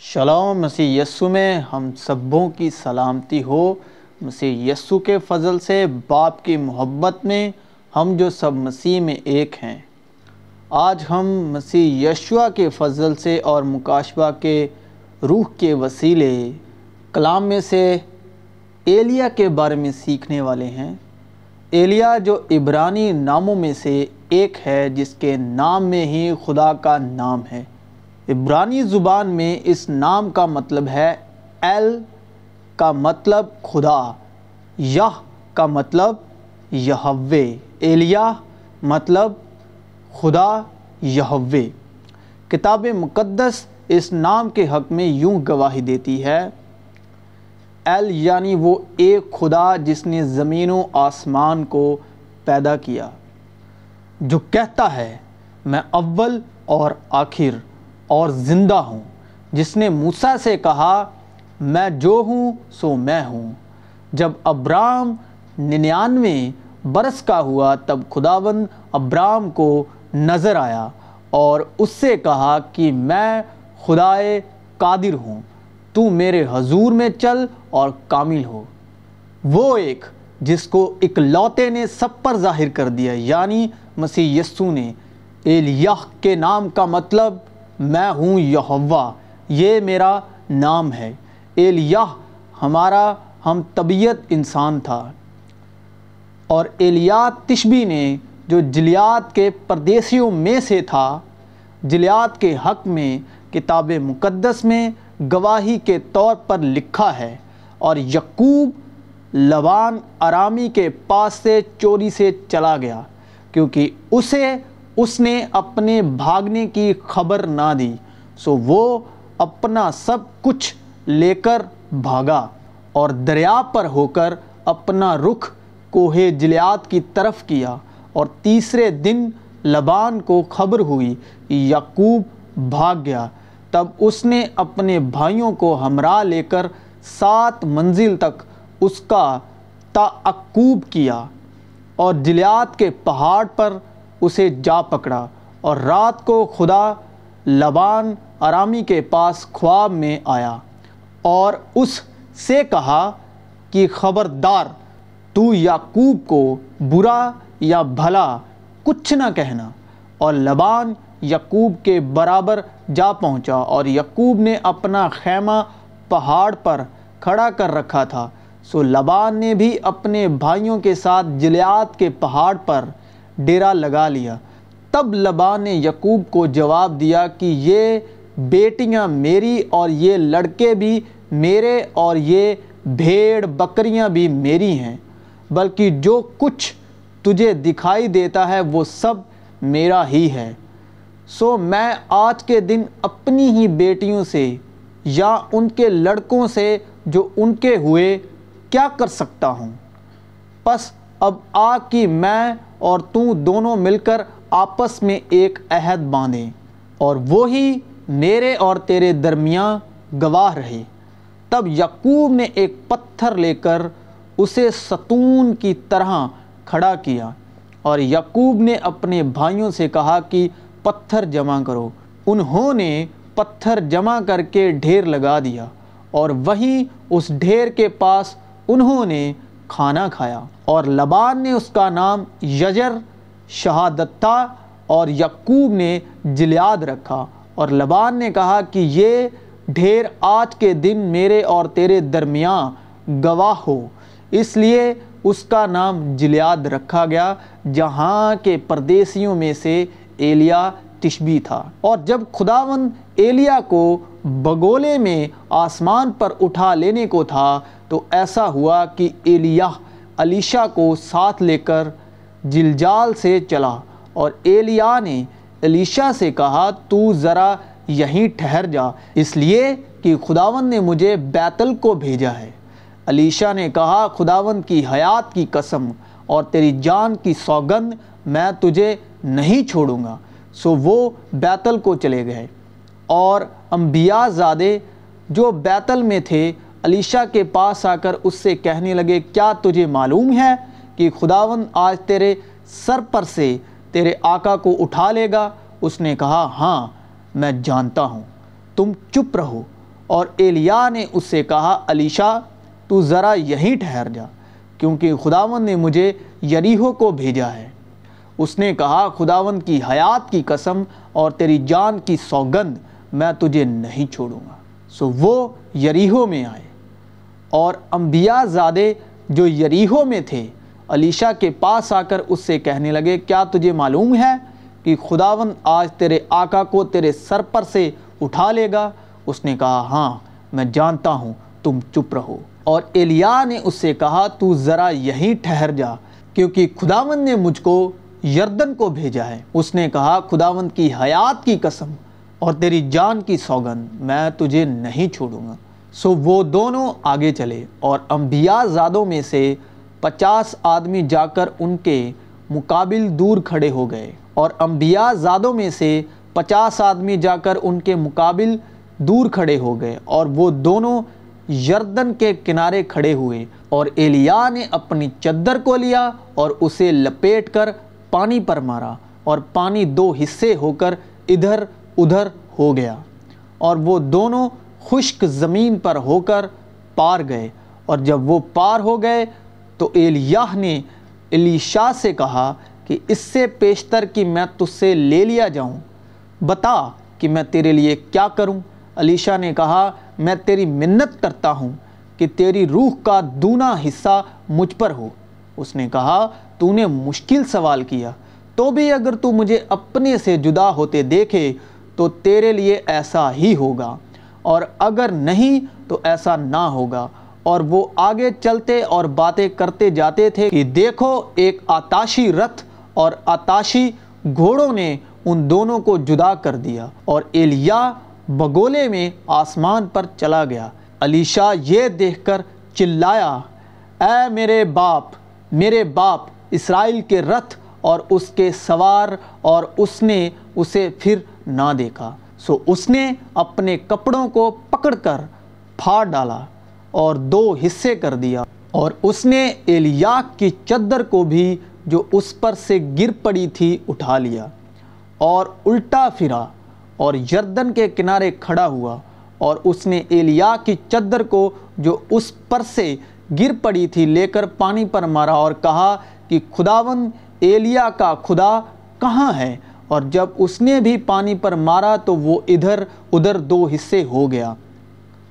Shalom مسیح یسو میں ہم سبوں کی سلامتی ہو۔ مسیح یسو کے فضل سے باپ کی محبت میں ہم جو سب مسیح میں ایک ہیں۔ آج ہم مسیح یشوا کے فضل سے اور مکاشبہ کے روح کے وسیلے کلام میں سے ایلیا کے بارے میں سیکھنے والے ہیں۔ ایلیا جو عبرانی ناموں میں سے ایک ہے، جس کے نام میں ہی خدا کا نام ہے۔ عبرانی زبان میں اس نام کا مطلب ہے ایل کا مطلب خدا یہ کا مطلب یہوے، ایلیا مطلب خدا، یہوے۔ کتاب مقدس اس نام کے حق میں یوں گواہی دیتی ہے، ایل یعنی وہ ایک خدا جس نے زمین و آسمان کو پیدا کیا، جو کہتا ہے، میں اول اور آخر۔ اور زندہ ہوں۔ جس نے موسیٰ سے کہا، میں جو ہوں، سو میں ہوں۔ جب ابرام ننانوے برس کا ہوا، تب خداوند ابرام کو نظر آیا اور اس سے کہا کہ میں خدائے قادر ہوں۔ تو میرے حضور میں چل اور کامل ہو۔ وہ ایک جس کو اکلوتے نے سب پر ظاہر کر دیا یعنی مسیح یسو نے۔ ایلیہ کے نام کا مطلب میں ہوں یہوا، یہ میرا نام ہے۔ ایلیہ ہمارا، ہم طبیعت انسان تھا۔ اور ایلیات تشبی نے جو جلیات کے پردیسیوں میں سے تھا، جلیات کے حق میں، کتاب مقدس میں گواہی کے طور پر لکھا ہے۔ اور یقوب لبان آرامی کے پاس سے چوری سے چلا گیا، کیونکہ اسے اس نے اپنے بھاگنے کی خبر نہ دی۔ سو وہ اپنا سب کچھ لے کر بھاگا اور دریا پر ہو کر اپنا رخ کوہ جلیات کی طرف کیا اور تیسرے دن لبان کو خبر ہوئی یعقوب بھاگ گیا۔ تب اس نے اپنے بھائیوں کو ہمراہ لے کر سات منزل تک اس کا تعقوب کیا اور جلیات کے پہاڑ پر اسے جا پکڑا اور رات کو خدا لبان آرامی کے پاس خواب میں آیا اور اس سے کہا کہ خبردار، تو یعقوب کو برا یا بھلا کچھ نہ کہنا۔ اور لبان یعقوب کے برابر جا پہنچا اور یعقوب نے اپنا خیمہ پہاڑ پر کھڑا کر رکھا تھا۔ سو لبان نے بھی اپنے بھائیوں کے ساتھ جلیات کے پہاڑ پر ڈیرا لگا لیا۔ تب لبان نے یعقوب کو جواب دیا کہ یہ بیٹیاں میری اور یہ لڑکے بھی میرے اور یہ بھیڑ بکریاں بھی میری ہیں، بلکہ جو کچھ تجھے دکھائی دیتا ہے وہ سب میرا ہی ہے۔ سو میں آج کے دن اپنی ہی بیٹیوں سے یا ان کے لڑکوں سے جو ان کے ہوئے کیا کر سکتا ہوں؟ پس اب آ کہ میں اور تو دونوں مل کر آپس میں ایک عہد باندھیں اور وہی میرے اور تیرے درمیان گواہ رہے۔ تب یعقوب نے ایک پتھر لے کر اسے ستون کی طرح کھڑا کیا اور یعقوب نے اپنے بھائیوں سے کہا کہ پتھر جمع کرو۔ انہوں نے پتھر جمع کر کے ڈھیر لگا دیا اور وہیں اس ڈھیر کے پاس انہوں نے کھانا کھایا اور لبان نے اس کا نام یجر شہادتہ اور یعقوب نے جلیاد رکھا اور لبان نے کہا کہ یہ ڈھیر آج کے دن میرے اور تیرے درمیان گواہ ہو۔ اس لیے اس کا نام جلیاد رکھا گیا، جہاں کے پردیسیوں میں سے ایلیا تشبی تھا۔ اور جب خداوند ایلیا کو بگولے میں آسمان پر اٹھا لینے کو تھا تو ایسا ہوا کہ ایلیہ علیشہ کو ساتھ لے کر جلجال سے چلا اور ایلیہ نے علیشہ سے کہا، تو ذرا یہیں ٹھہر جا، اس لیے کہ خداون نے مجھے بیتل کو بھیجا ہے۔ علیشہ نے کہا خداون کی حیات کی قسم اور تیری جان کی سوگند میں تجھے نہیں چھوڑوں گا۔ سو وہ بیتل کو چلے گئے۔ اور انبیاء زادے جو بیتل میں تھے، علیشہ کے پاس آ کر اس سے کہنے لگے، کیا تجھے معلوم ہے کہ خداون آج تیرے سر پر سے تیرے آقا کو اٹھا لے گا؟ اس نے کہا ہاں میں جانتا ہوں، تم چپ رہو اور ایلیا نے اس سے کہا علیشا تو ذرا یہیں ٹھہر جا، کیونکہ خداون نے مجھے یریہو کو بھیجا ہے اس نے کہا خداون کی حیات کی قسم اور تیری جان کی سوگند میں تجھے نہیں چھوڑوں گا۔ سو وہ یریہو میں آئے۔ اور انبیاء زادے جو یریہو میں تھے، علیشہ کے پاس آ کر اس سے کہنے لگے، کیا تجھے معلوم ہے کہ خداون آج تیرے آقا کو تیرے سر پر سے اٹھا لے گا؟ اس نے کہا ہاں میں جانتا ہوں، تم چپ رہو۔ اور ایلیا نے اس سے کہا، تو ذرا یہیں ٹھہر جا، کیونکہ خداون نے مجھ کو یردن کو بھیجا ہے۔ اس نے کہا خداون کی حیات کی قسم اور تیری جان کی سوگند میں تجھے نہیں چھوڑوں گا۔ سو وہ دونوں آگے چلے اور انبیاء زادوں میں سے پچاس آدمی جا کر ان کے مقابل دور کھڑے ہو گئے اور انبیاء زادوں میں سے پچاس آدمی جا کر ان کے مقابل دور کھڑے ہو گئے اور وہ دونوں یردن کے کنارے کھڑے ہوئے اور ایلیا نے اپنی چدر کو لیا اور اسے لپیٹ کر پانی پر مارا اور پانی دو حصے ہو کر ادھر ادھر ہو گیا اور وہ دونوں خشک زمین پر ہو کر پار گئے۔ اور جب وہ پار ہو گئے تو ایلیاہ نے علیشا سے کہا کہ اس سے پیشتر کی میں تجھ سے لے لیا جاؤں۔ بتا کہ میں تیرے لیے کیا کروں۔ علیشا نے کہا، میں تیری منت کرتا ہوں کہ تیری روح کا دونا حصہ مجھ پر ہو۔ اس نے کہا، تو نے مشکل سوال کیا۔ تو بھی اگر تو مجھے اپنے سے جدا ہوتے دیکھے تو تیرے لیے ایسا ہی ہوگا۔ اور اگر نہیں تو ایسا نہ ہوگا۔ اور وہ آگے چلتے اور باتیں کرتے جاتے تھے کہ دیکھو، ایک آتاشی رتھ اور آتاشی گھوڑوں نے ان دونوں کو جدا کر دیا اور ایلیا بگولے میں آسمان پر چلا گیا۔ علیشہ یہ دیکھ کر چلایا، اے میرے باپ میرے باپ، اسرائیل کے رتھ اور اس کے سوار اور اس نے اسے پھر نہ دیکھا۔ سو اس نے اپنے کپڑوں کو پکڑ کر پھاڑ ڈالا اور دو حصے کر دیا۔ اور اس نے ایلیاک کی چدر کو بھی جو اس پر سے گر پڑی تھی اٹھا لیا اور الٹا پھرا اور یردن کے کنارے کھڑا ہوا اور اس نے ایلیا کی چدر کو جو اس پر سے گر پڑی تھی لے کر پانی پر مارا اور کہا کہ خداون ایلیا کا خدا کہاں ہے؟ اور جب اس نے بھی پانی پر مارا تو وہ ادھر ادھر دو حصے ہو گیا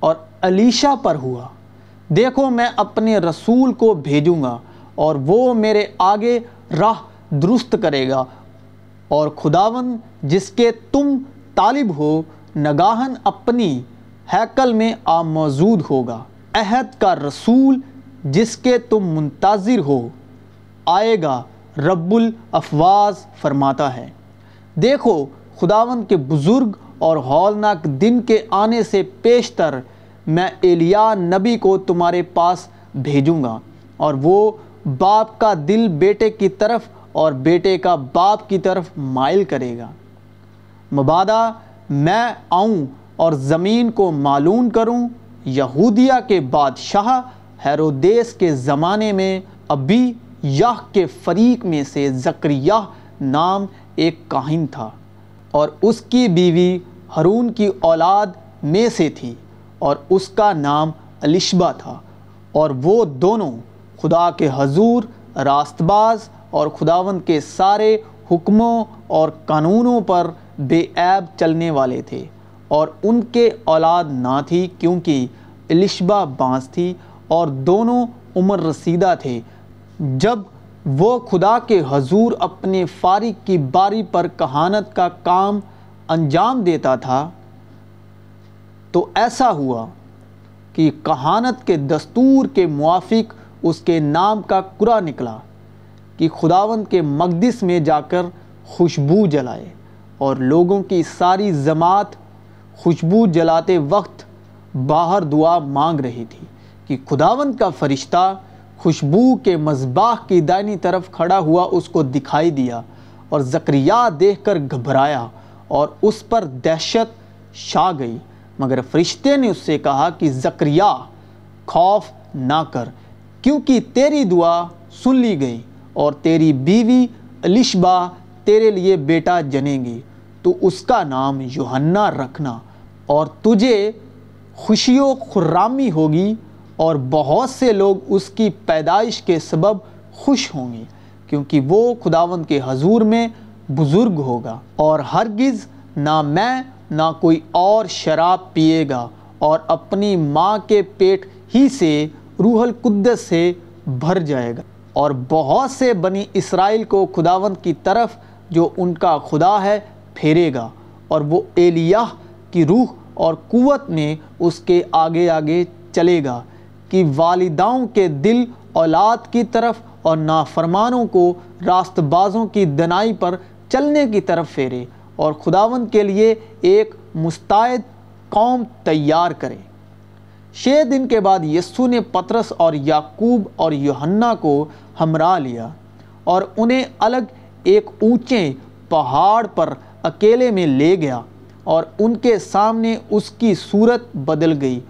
اور علیشہ پر ہوا۔ دیکھو میں اپنے رسول کو بھیجوں گا اور وہ میرے آگے راہ درست کرے گا۔ اور خداون، جس کے تم طالب ہو، نگاہن اپنی ہیکل میں آ موجود ہوگا۔ عہد کا رسول، جس کے تم منتظر ہو، آئے گا، رب الافواز فرماتا ہے۔ دیکھو خداون کے بزرگ اور ہولناک دن کے آنے سے پیشتر میں ایلیا نبی کو تمہارے پاس بھیجوں گا۔ اور وہ باپ کا دل بیٹے کی طرف اور بیٹے کا باپ کی طرف مائل کرے گا۔ مبادہ میں آؤں اور زمین کو معلوم کروں۔ یہودیہ کے بادشاہ ہیرودیس کے زمانے میں ابھی یاہ کے فریق میں سے زکریہ نام ایک کاہن تھا اور اس کی بیوی ہرون کی اولاد میں سے تھی اور اس کا نام الشبہ تھا اور وہ دونوں خدا کے حضور راست باز اور خداون کے سارے حکموں اور قانونوں پر بے عیب چلنے والے تھے اور ان کے اولاد نہ تھی کیونکہ الشبہ بانس تھی اور دونوں عمر رسیدہ تھے۔ جب وہ خدا کے حضور اپنے فارغ کی باری پر کہانت کا کام انجام دیتا تھا۔ تو ایسا ہوا کہ کہانت کے دستور کے موافق اس کے نام کا کرا نکلا کہ خداون کے مقدس میں جا کر خوشبو جلائے اور لوگوں کی ساری جماعت خوشبو جلاتے وقت باہر دعا مانگ رہی تھی کہ خداون کا فرشتہ خوشبو کے مذباح کی دائنی طرف کھڑا ہوا اس کو دکھائی دیا اور زکریہ دیکھ کر گھبرایا اور اس پر دہشت شا گئی۔ مگر فرشتے نے اس سے کہا کہ زکریہ خوف نہ کر، کیونکہ تیری دعا سن لی گئی اور تیری بیوی الشبہ تیرے لیے بیٹا جنے گی۔ تو اس کا نام یوہنا رکھنا اور تجھے خوشی و خرامی ہوگی۔ اور بہت سے لوگ اس کی پیدائش کے سبب خوش ہوں گے، کیونکہ وہ خداوند کے حضور میں بزرگ ہوگا اور ہرگز نہ میں نہ کوئی اور شراب پیے گا اور اپنی ماں کے پیٹ ہی سے روح القدس سے بھر جائے گا۔ اور بہت سے بنی اسرائیل کو خداوند کی طرف جو ان کا خدا ہے پھیرے گا اور وہ ایلیاہ کی روح اور قوت میں اس کے آگے آگے چلے گا۔ کہ والداؤں کے دل اولاد کی طرف اور نافرمانوں کو راست بازوں کی دنائی پر چلنے کی طرف پھیرے اور خداوند کے لیے ایک مستعد قوم تیار کرے۔ چھ دن کے بعد یسو نے پترس اور یعقوب اور یوہنا کو ہمراہ لیا اور انہیں الگ ایک اونچے پہاڑ پر اکیلے میں لے گیا اور ان کے سامنے اس کی صورت بدل گئی۔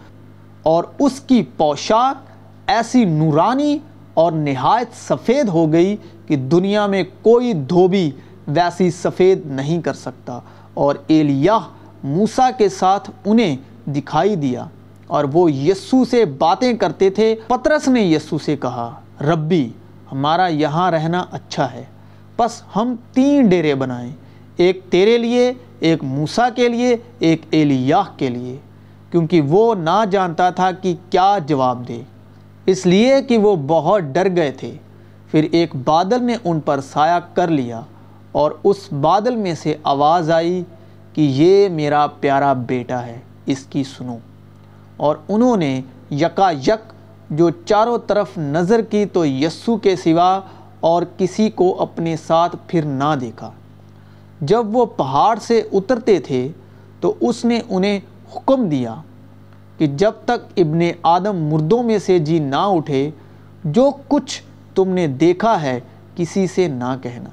اور اس کی پوشاک ایسی نورانی اور نہایت سفید ہو گئی کہ دنیا میں کوئی دھوبی ویسی سفید نہیں کر سکتا اور ایلیاہ موسیٰ کے ساتھ انہیں دکھائی دیا اور وہ یسو سے باتیں کرتے تھے۔ پترس نے یسو سے کہا، ربی، ہمارا یہاں رہنا اچھا ہے۔ بس ہم تین ڈیرے بنائیں، ایک تیرے لیے، ایک موسیٰ کے لیے، ایک ایلیاہ کے لیے۔ کیونکہ وہ نہ جانتا تھا کہ کیا جواب دے۔ اس لیے کہ وہ بہت ڈر گئے تھے۔ پھر ایک بادل نے ان پر سایہ کر لیا اور اس بادل میں سے آواز آئی کہ یہ میرا پیارا بیٹا ہے، اس کی سنو۔ اور انہوں نے یکا یک جو چاروں طرف نظر کی تو یسو کے سوا اور کسی کو اپنے ساتھ پھر نہ دیکھا۔ جب وہ پہاڑ سے اترتے تھے تو اس نے انہیں حکم دیا کہ جب تک ابن آدم مردوں میں سے جی نہ اٹھے، جو کچھ تم نے دیکھا ہے کسی سے نہ کہنا۔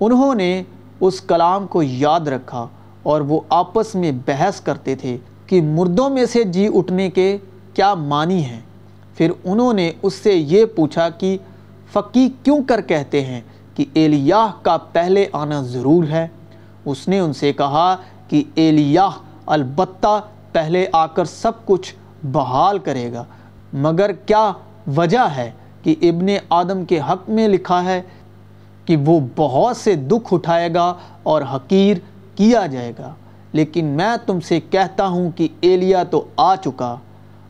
انہوں نے اس کلام کو یاد رکھا اور وہ آپس میں بحث کرتے تھے کہ مردوں میں سے جی اٹھنے کے کیا معنی ہیں۔ پھر انہوں نے اس سے یہ پوچھا کہ فقی کیوں کر کہتے ہیں کہ ایلیاہ کا پہلے آنا ضرور ہے؟ اس نے ان سے کہا کہ ایلیاہ البتہ پہلے آ کر سب کچھ بحال کرے گا۔ مگر کیا وجہ ہے کہ ابن آدم کے حق میں لکھا ہے کہ وہ بہت سے دکھ اٹھائے گا اور حقیر کیا جائے گا؟ لیکن میں تم سے کہتا ہوں کہ ایلیا تو آ چکا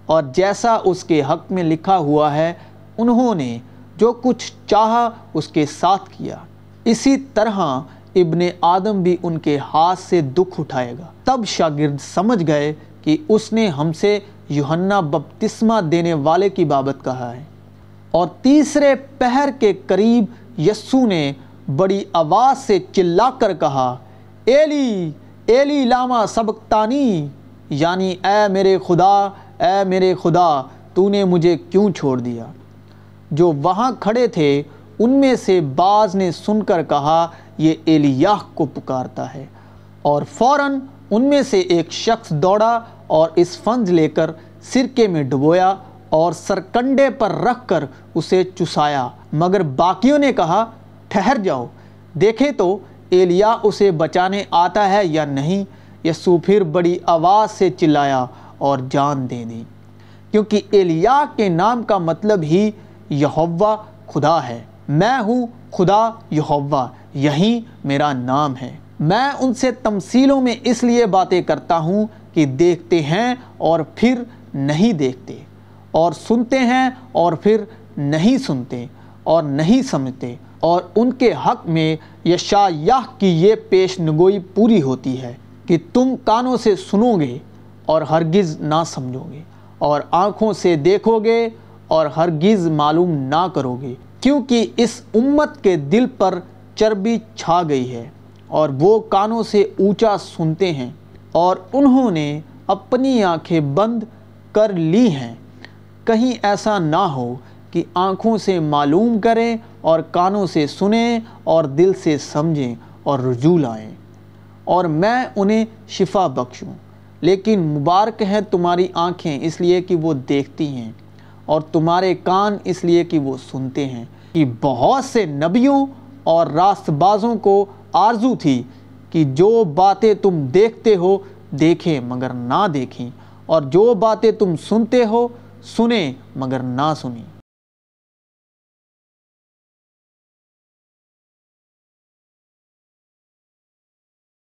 اور جیسا اس کے حق میں لکھا ہوا ہے، انہوں نے جو کچھ چاہا اس کے ساتھ کیا۔ اسی طرح ابن آدم بھی ان کے ہاتھ سے دکھ اٹھائے گا۔ تب شاگرد سمجھ گئے کہ اس نے ہم سے یوہنا بپتسمہ دینے والے کی بابت کہا ہے۔ اور تیسرے پہر کے قریب یسو نے بڑی آواز سے چلا کر کہا، ایلی ایلی لاما سبکتانی یعنی اے میرے خدا، اے میرے خدا، تو نے مجھے کیوں چھوڑ دیا؟ جو وہاں کھڑے تھے ان میں سے بعض نے سن کر کہا، یہ ایلیاہ کو پکارتا ہے۔ اور فوراً ان میں سے ایک شخص دوڑا اور اس فنج لے کر سرکے میں ڈبویا اور سرکنڈے پر رکھ کر اسے چسایا۔ مگر باقیوں نے کہا، ٹھہر جاؤ۔ دیکھے تو ایلیا اسے بچانے آتا ہے یا نہیں؟ یسو پھر بڑی آواز سے چلایا اور جان دے دی۔ کیونکہ ایلیا کے نام کا مطلب ہی یہوہ خدا ہے۔ میں ہوں خدا یہوہ، یہی میرا نام ہے۔ میں ان سے تمثیلوں میں اس لیے باتیں کرتا ہوں کہ دیکھتے ہیں اور پھر نہیں دیکھتے۔ اور سنتے ہیں اور پھر نہیں سنتے، اور نہیں سمجھتے۔ اور ان کے حق میں یشایہ کی یہ پیش نگوئی پوری ہوتی ہے کہ تم کانوں سے سنو گے اور ہرگز نہ سمجھو گے، اور آنکھوں سے دیکھو گے اور ہرگز معلوم نہ کرو گے۔ کیونکہ اس امت کے دل پر چربی چھا گئی ہے اور وہ کانوں سے اونچا سنتے ہیں اور انہوں نے اپنی آنکھیں بند کر لی ہیں۔ کہیں ایسا نہ ہو کہ آنکھوں سے معلوم کریں اور کانوں سے سنیں اور دل سے سمجھیں اور رجوع لائیں۔ اور میں انہیں شفا بخشوں، لیکن مبارک ہیں تمہاری آنکھیں اس لیے کہ وہ دیکھتی ہیں۔ اور تمہارے کان اس لیے کہ وہ سنتے ہیں کہ بہت سے نبیوں اور راست بازوں کو آرزو تھی کہ جو باتیں تم دیکھتے ہو دیکھیں مگر نہ دیکھیں اور جو باتیں تم سنتے ہو سنیں مگر نہ سنیں۔